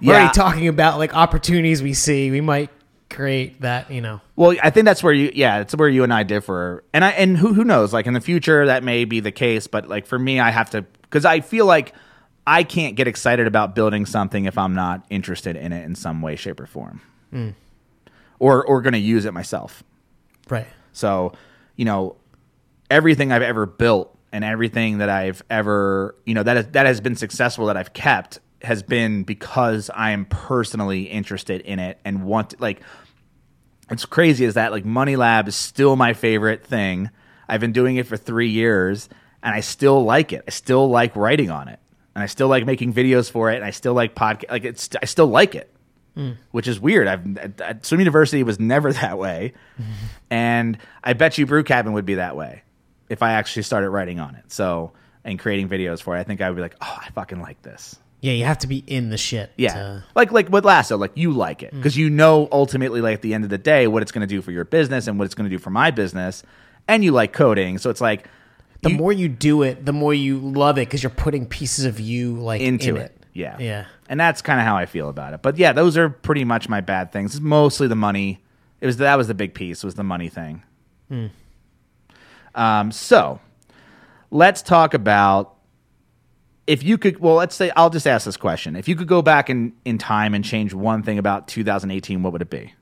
Yeah. already talking about like opportunities we see. We might create that, you know. Well, I think that's where you, yeah, it's where you and I differ. And I, and who, who knows? Like in the future, that may be the case. But like for me, I have to, because I feel like I can't get excited about building something if I'm not interested in it in some way, shape, or form, hmm. or or going to use it myself. Right. So, you know, everything I've ever built and everything that I've ever, you know, that has, that has been successful that I've kept has been because I am personally interested in it and want like it's crazy is that like Money Lab is still my favorite thing. I've been doing it for 3 years and I still like it. I still like writing on it. And I still like making videos for it and I still like podcast like it's I still like it which is weird. I've at Swim University was never that way, and I bet you Brew Cabin would be that way if I actually started writing on it. So and creating videos for it, I think I would be like, oh, I fucking like this. Yeah, you have to be in the shit. Yeah, to- like like with Lasso, like you like it mm. because you know ultimately, like at the end of the day, what it's going to do for your business and what it's going to do for my business, and you like coding, so it's like the you- more you do it, the more you love it because you're putting pieces of you like into in it. Yeah. Yeah. And that's kind of how I feel about it. But yeah, those are pretty much my bad things. It's mostly the money. It was that was the big piece was the money thing. Hmm. Um, so let's talk about if you could. Well, let's say I'll just ask this question: If you could go back in in time and change one thing about 2018, what would it be?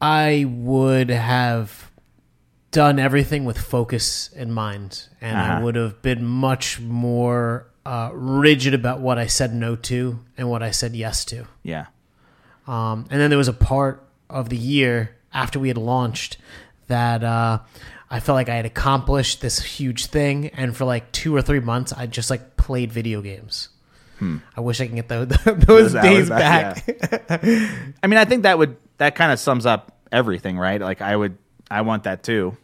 I would have done everything with focus in mind, and I Uh-huh. would have been much more uh, rigid about what I said no to and what I said yes to. Yeah. Um, and then there was a part of the year after we had launched that uh, I felt like I had accomplished this huge thing, and for like two or three months, I just like played video games. I wish I can get those, those Those days back, back. I mean, I think that would that kind of sums up everything, right? Like I would I want that too.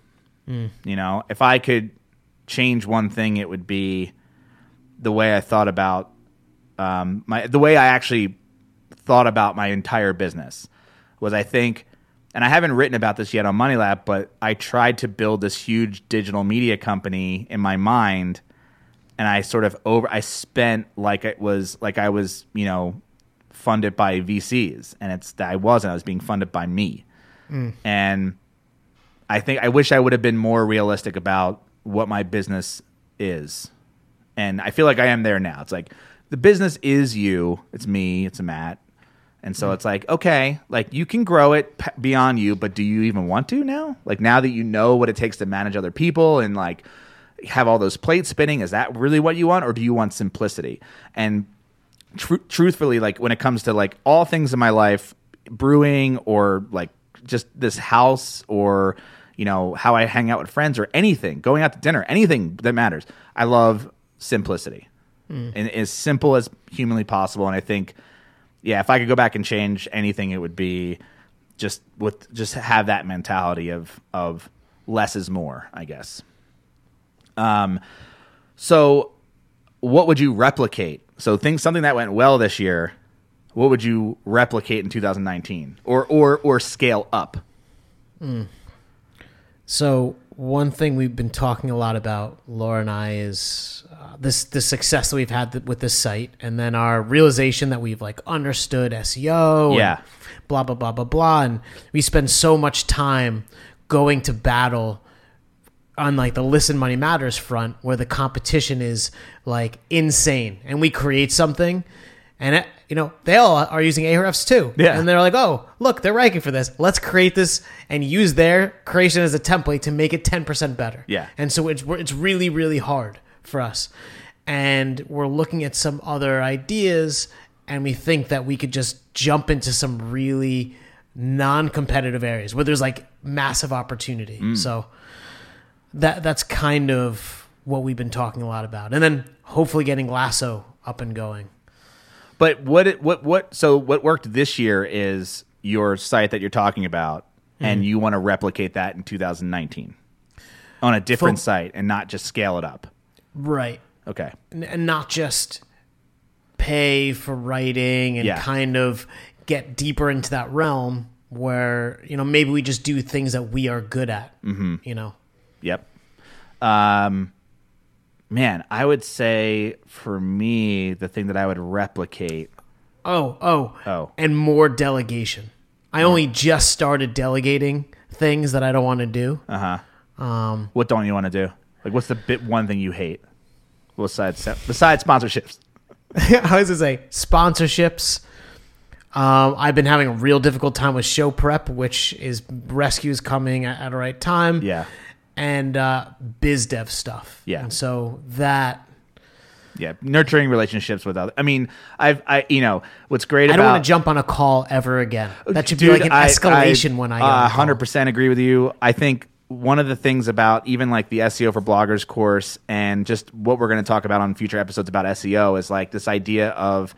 You know, if I could change one thing, it would be the way I thought about um, my the way I actually thought about my entire business was I think, and I haven't written about this yet on Money Lab, but I tried to build this huge digital media company in my mind, and I sort of over I spent like it was like I was you know funded by VCs, and it's that I wasn't. I was being funded by me, hmm. and I think I wish I would have been more realistic about what my business is. And I feel like I am there now. It's like the business is you, it's me, it's Matt. And so mm. it's like, okay, like you can grow it p- beyond you, but do you even want to now? Like now that you know what it takes to manage other people and like have all those plates spinning, is that really what you want or do you want simplicity? And tr- truthfully, like when it comes to like all things in my life, brewing or like just this house or you know how I hang out with friends or anything, going out to dinner, anything that matters. I love simplicity mm. and as simple as humanly possible. And I think, yeah, if I could go back and change anything, it would be just with just have that mentality of of less is more. I guess. Um, so what would you replicate? So think something that went well this year. What would you replicate in 2019, or or or scale up? So one thing we've been talking a lot about, Laura and I, is uh, this the success that we've had th- with this site, and then our realization that we've like understood SEO, and Yeah. blah blah blah blah blah, and we spend so much time going to battle on like the listen money matters front where the competition is like insane and we create something and it, you know they all are using ahrefs too Yeah. and they're like oh look they're ranking for this let's create this and use their creation as a template to make it 10% better Yeah. and so it's it's really really hard for us. And we're looking at some other ideas and we think that we could just jump into some really non-competitive areas where there's like massive opportunity. Mm. So that that's kind of what we've been talking a lot about. And then hopefully getting lasso up and going. But what it, what what so what worked this year is your site that you're talking about, hmm. and you want to replicate that in 2019 on a different Fo- site and not just scale it up. Right Okay. and, not just pay for writing and Yeah. kind of get deeper into that realm where you know maybe we just do things that we are good at mm-hmm. you know Yep. Um, man, I would say for me, the thing that I would replicate. oh oh Oh. and more delegation i only just started delegating things that i don't want to do Uh huh. Um, What don't you want to do? Like, what's the bit one thing you hate? Besides besides sponsorships. I was gonna say sponsorships. Um, I've been having a real difficult time with show prep, which is rescues coming at, at a right time. Yeah. and uh, biz dev stuff. Yeah. and so that Yeah, nurturing relationships with other. I mean, I've, I, you know, what's great I about don't want to jump on a call ever again. That should be like an I- escalation when I on a uh, hundred percent agree with you. I think one of the things about even like the SEO for bloggers course and just what we're going to talk about on future episodes about SEO is like this idea of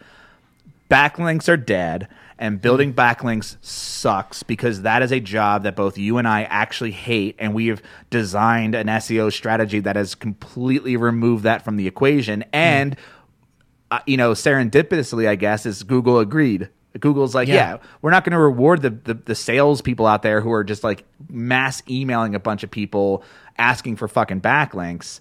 backlinks are dead and building backlinks sucks because that is a job that both you and I actually hate and we have designed an SEO strategy that has completely removed that from the equation. And uh, you know serendipitously I guess is Google agreed Google's like, yeah, Yeah. we're not going to reward the, the the sales people out there who are just like mass emailing a bunch of people asking for fucking backlinks.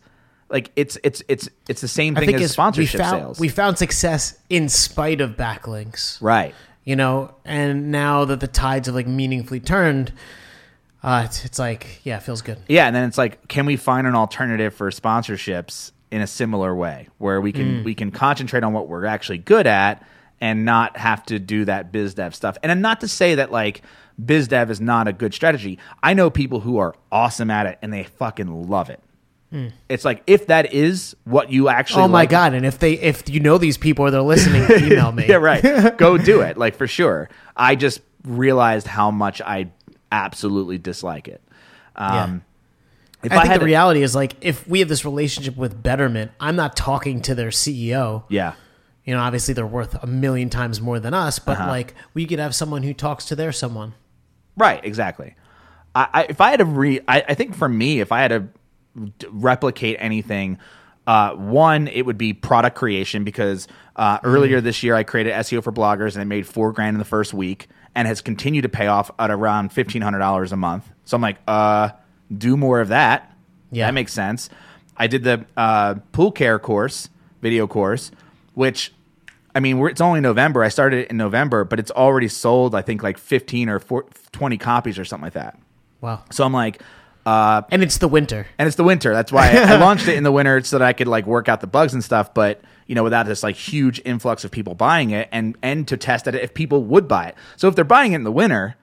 Like it's it's it's it's the same thing as it's, we sponsorship found sales, we found success in spite of backlinks. right? you know and now that the tides have like meaningfully turned uh it's, it's like yeah it feels good Yeah, and then it's like, can we find an alternative for sponsorships in a similar way where we can Mm. we can concentrate on what we're actually good at and not have to do that biz dev stuff. And I'm not to say that like biz dev is not a good strategy. I know people who are awesome at it and they fucking love it. It's like if that is what you actually Hmm. oh my like- god and if they if you know these people or they're listening email me yeah, right. Go do it, like for sure. I just realized how much I absolutely dislike it. Um, If I, think had the to- reality is like if we have this relationship with Betterment, I'm not talking to their CEO. yeah, You know, obviously they're worth a million times more than us, but Uh-huh. like we could have someone who talks to their someone. Right, exactly. I, I if I had to re, I, I think for me, if I had to replicate anything, uh, one it would be product creation because uh, earlier this year I created SEO for bloggers and it made four grand in the first week and has continued to pay off at around fifteen hundred dollars a month. So I'm like, uh, do more of that. Yeah. that makes sense. I did the uh, pool care course, video course, which I mean, we're, it's only November. I started it in November, but it's already sold. I think like fifteen or 4, 20 copies or something like that. Wow. So I'm like, uh, And it's the winter. and it's the winter. That's why I, I launched it in the winter so that I could like work out the bugs and stuff. But you know, without this like huge influx of people buying it, and and to test it if people would buy it. So if they're buying it in the winter,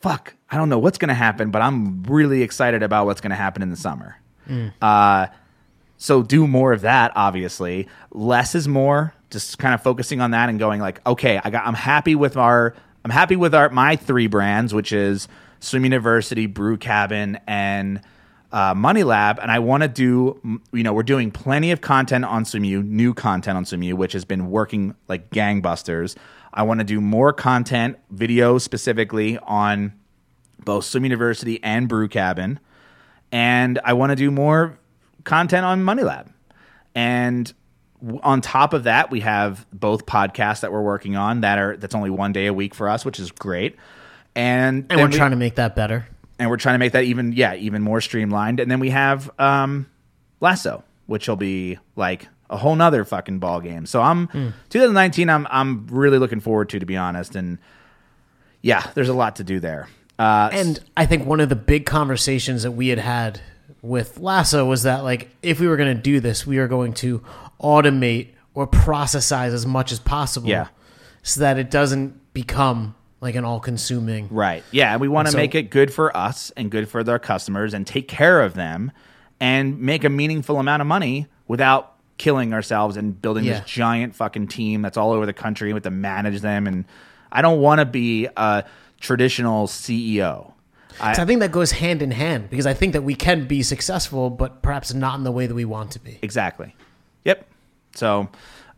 fuck, I don't know what's going to happen, but I'm really excited about what's going to happen in the summer. Uh, so do more of that. Obviously, less is more. Just kind of focusing on that and going like, okay, I got. I'm happy with our. I'm happy with our my three brands, which is Swim University, Brew Cabin, and uh, Money Lab. And I want to do. You know, we're doing plenty of content on SwimU, new content on SwimU, which has been working like gangbusters. I want to do more content, video specifically on both Swim University and Brew Cabin, and I want to do more content on Money Lab. And on top of that, we have both podcasts that we're working on that are that's only one day a week for us, which is great. And And we're trying to make that better. and we're trying to make that even yeah even more streamlined. And then we have um, Lasso, which will be like a whole nother fucking ball game. So I'm 2019. I'm I'm really looking forward to to be honest. And yeah, there's a lot to do there. Uh, And I think one of the big conversations that we had had with Lasso was that like if we were going to do this, we are going to automate or processize as much as possible, Yeah. so that it doesn't become like an all-consuming. Right. Yeah. And we want to So- make it good for us and good for their customers and take care of them and make a meaningful amount of money without killing ourselves and building Yeah. this giant fucking team that's all over the country with to manage them. And I don't want to be a traditional CEO. I, I think that goes hand in hand because I think that we can be successful, but perhaps not in the way that we want to be. Exactly. Yep. So,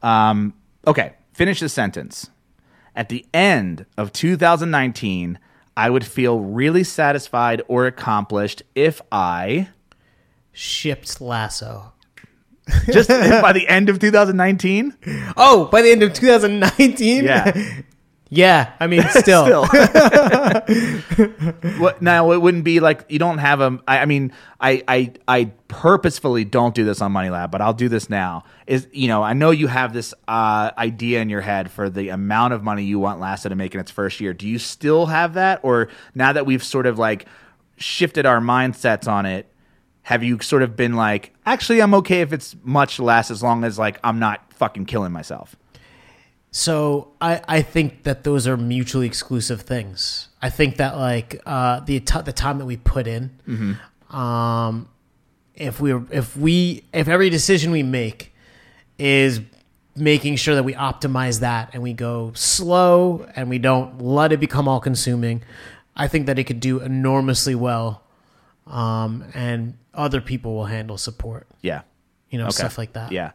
um, okay, finish the sentence. At the end of 2019, I would feel really satisfied or accomplished if I Shipped Lasso. just by the end of 2019. Oh, by the end of 2019? Yeah. yeah, I mean, still. What now? It wouldn't be like you don't have a. I, I mean, I, I I purposefully don't do this on Money Lab, but I'll do this now. Is you know I know you have this uh, idea in your head for the amount of money you want Lasso to make in its first year. Do you still have that, or now that we've sort of like shifted our mindsets on it? Have you sort of been like, actually, I'm okay if it's much less as long as like I'm not fucking killing myself. So I, I think that those are mutually exclusive things. I think that like uh, the t- the time that we put in, Mm-hmm. um, if we if we if every decision we make is making sure that we optimize that and we go slow and we don't let it become all consuming, I think that it could do enormously well, um, and other people will handle support. Yeah. You know, Okay. stuff like that. Yeah.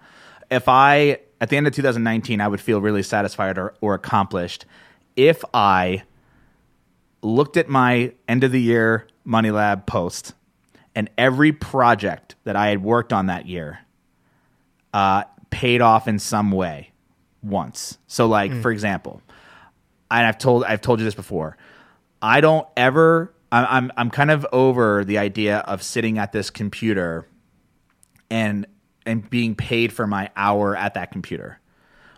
If I, at the end of 2019, I would feel really satisfied or, or accomplished if I looked at my end of the year Money Lab post and every project that I had worked on that year uh, paid off in some way once. So, like, for example, and I've told I've told you this before. I don't ever. I'm I'm kind of over the idea of sitting at this computer and and being paid for my hour at that computer,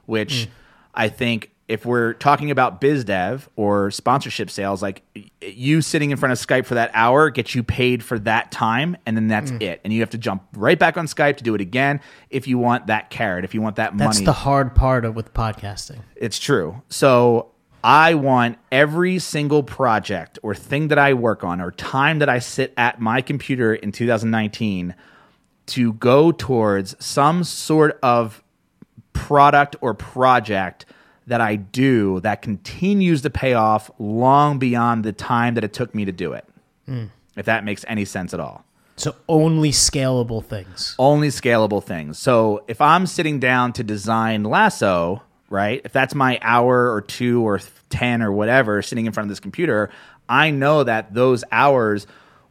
which hmm. I think if we're talking about biz dev or sponsorship sales, like you sitting in front of Skype for that hour gets you paid for that time, and then that's hmm. it. And you have to jump right back on Skype to do it again if you want that carrot, if you want that That's money. That's the hard part of with podcasting. It's true. So I want every single project or thing that I work on or time that I sit at my computer in 2019 to go towards some sort of product or project that I do that continues to pay off long beyond the time that it took me to do it. Hmm. If that makes any sense at all. So only scalable things. only scalable things. So if I'm sitting down to design lasso, right? If that's my hour or two or 10 or whatever sitting in front of this computer, I know that those hours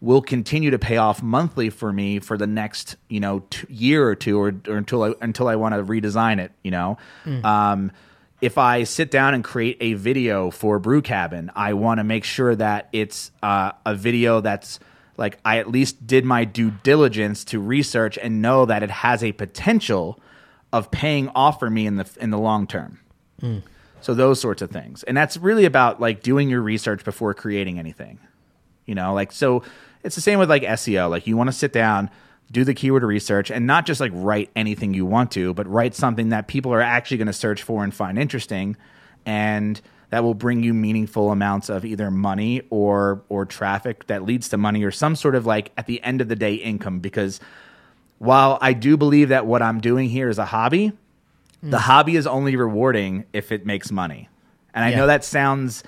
will continue to pay off monthly for me for the next, you know, two, year or two or, or until I until I want to redesign it, you know. Um if I sit down and create a video for Brew Cabin, I want to make sure that it's uh, a video that's like I at least did my due diligence to research and know that it has a potential of paying off for me in the in the long term. So those sorts of things, and that's really about like doing your research before creating anything. You know, like so it's the same with like SEO. Like you want to sit down, do the keyword research, and not just like write anything you want to, but write something that people are actually going to search for and find interesting, and that will bring you meaningful amounts of either money or or traffic that leads to money or some sort of like at the end of the day income. Because while I do believe that what I'm doing here is a hobby, the mm. hobby is only rewarding if it makes money. And I Yeah. know that sounds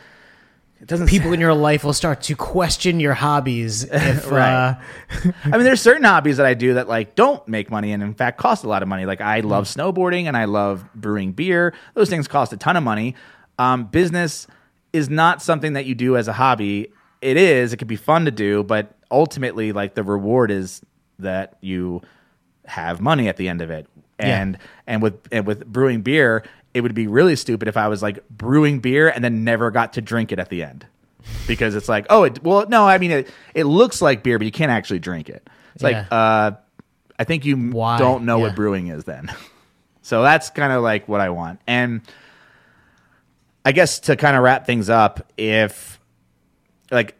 it doesn't People in your life will start to question your hobbies if Right. uh, I mean, there's certain hobbies that I do that like don't make money and in fact cost a lot of money. Like I love snowboarding and I love brewing beer. Those things cost a ton of money. Um, business is not something that you do as a hobby. It is. It can be fun to do, but ultimately, like the reward is that you have money at the end of it. Yeah. And and with and with brewing beer, it would be really stupid if I was like brewing beer and then never got to drink it at the end. Because it's like, oh, it, well, no, I mean, it, it looks like beer, but you can't actually drink it. It's Yeah. like, uh, I think you Why? don't know Yeah. what brewing is then. so that's kind of like what I want. And I guess to kind of wrap things up, if like,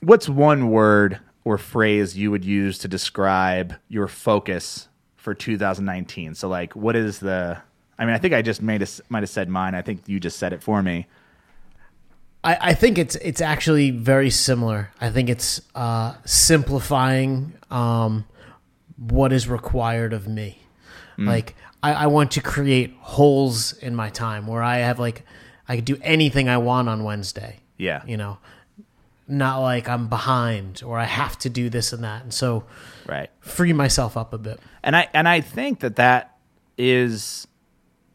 what's one word or phrase you would use to describe your focus for 2019? So, like, what is the? I mean, I think I just made a, might have said mine. I think you just said it for me. I, I think it's it's actually very similar. I think it's uh, simplifying um, what is required of me. Like I, I want to create holes in my time where I have like I could do anything I want on Wednesday. Yeah. You know, not like I'm behind or I have to do this and that, and so Right. free myself up a bit. and I and I think that that is,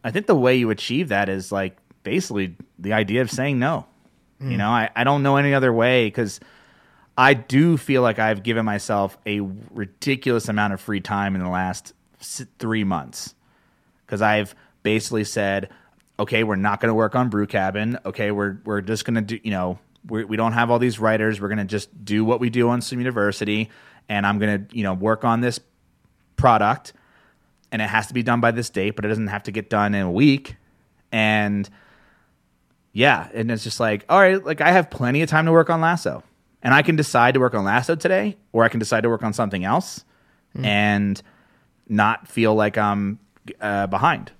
I think the way you achieve that is like basically the idea of saying no. You hmm. know, I, I don't know any other way because I do feel like I've given myself a ridiculous amount of free time in the last three months because I've basically said, okay, we're not going to work on Brew Cabin. Okay, we're we're just going to do, you know, we're, we don't have all these writers. We're going to just do what we do on Swim University, and I'm going to, you know, work on this product, and it has to be done by this date, but it doesn't have to get done in a week. And yeah, and it's just like, all right, like I have plenty of time to work on Lasso, and I can decide to work on Lasso today, or I can decide to work on something else, and not feel like I'm uh, behind.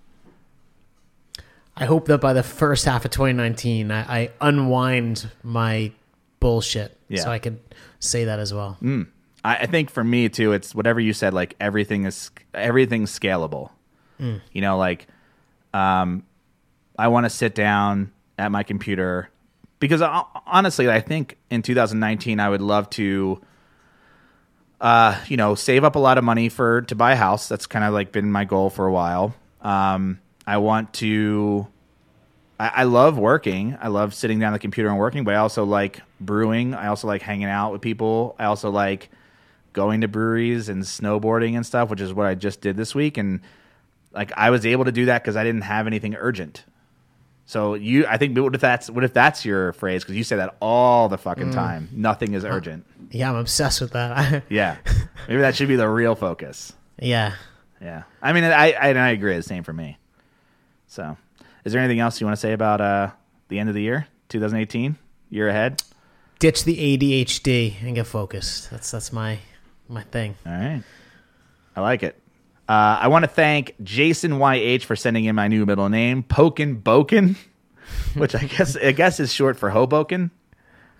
I hope that by the first half of 2019, I, I unwind my bullshit, Yeah. so I could say that as well. I, I think for me too, it's whatever you said. Like everything is everything's scalable. You know, like um, I want to sit down at my computer because uh, honestly, I think in 2019 I would love to, uh, you know, save up a lot of money for to buy a house. That's kind of like been my goal for a while. Um, I want to. I, I love working. I love sitting down at the computer and working, but I also like brewing. I also like hanging out with people. I also like going to breweries and snowboarding and stuff, which is what I just did this week. And like I was able to do that because I didn't have anything urgent. So you, I think, what if that's what if that's your phrase? Because you say that all the fucking time. Nothing is urgent. Yeah, I'm obsessed with that. Yeah, maybe that should be the real focus. yeah. Yeah, I mean, I I, I agree. The same for me. So, is there anything else you want to say about uh, the end of the year, 2018, year ahead? Ditch the ADHD and get focused. That's that's my my thing. All right, I like it. Uh, I want to thank Jason YH for sending in my new middle name, Pokin Boken, which I guess I guess is short for Hoboken,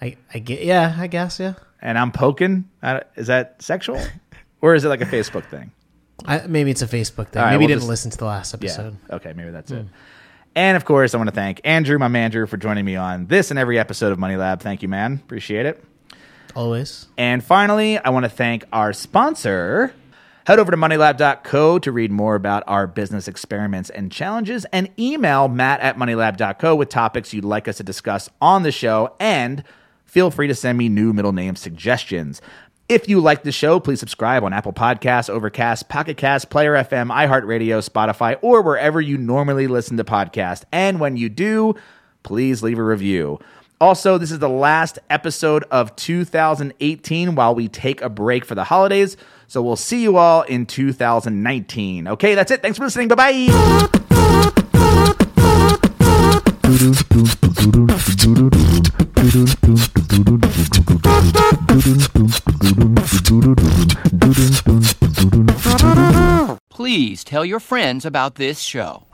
I I get yeah, I guess yeah. and I'm Pokin. Uh, is that sexual, or is it like a Facebook thing? I, maybe it's a Facebook thing. Right, maybe you we'll didn't just- listen to the last Yeah. episode. Okay, maybe that's it. And of course, I want to thank Andrew, my manager, for joining me on this and every episode of Money Lab. Thank you, man. Appreciate it. Always. And finally, I want to thank our sponsor. Head over to moneylab.co to read more about our business experiments and challenges and email matt at moneylab.co with topics you'd like us to discuss on the show. And feel free to send me new middle name suggestions. If you like the show, please subscribe on Apple Podcasts, Overcast, Pocket Cast, Player FM, iHeartRadio, Spotify, or wherever you normally listen to podcasts. And when you do, please leave a review. Also, this is the last episode of 2018 while we take a break for the holidays. So we'll see you all in 2019. Okay, that's it. Thanks for listening. Bye bye. Please tell your friends about this show.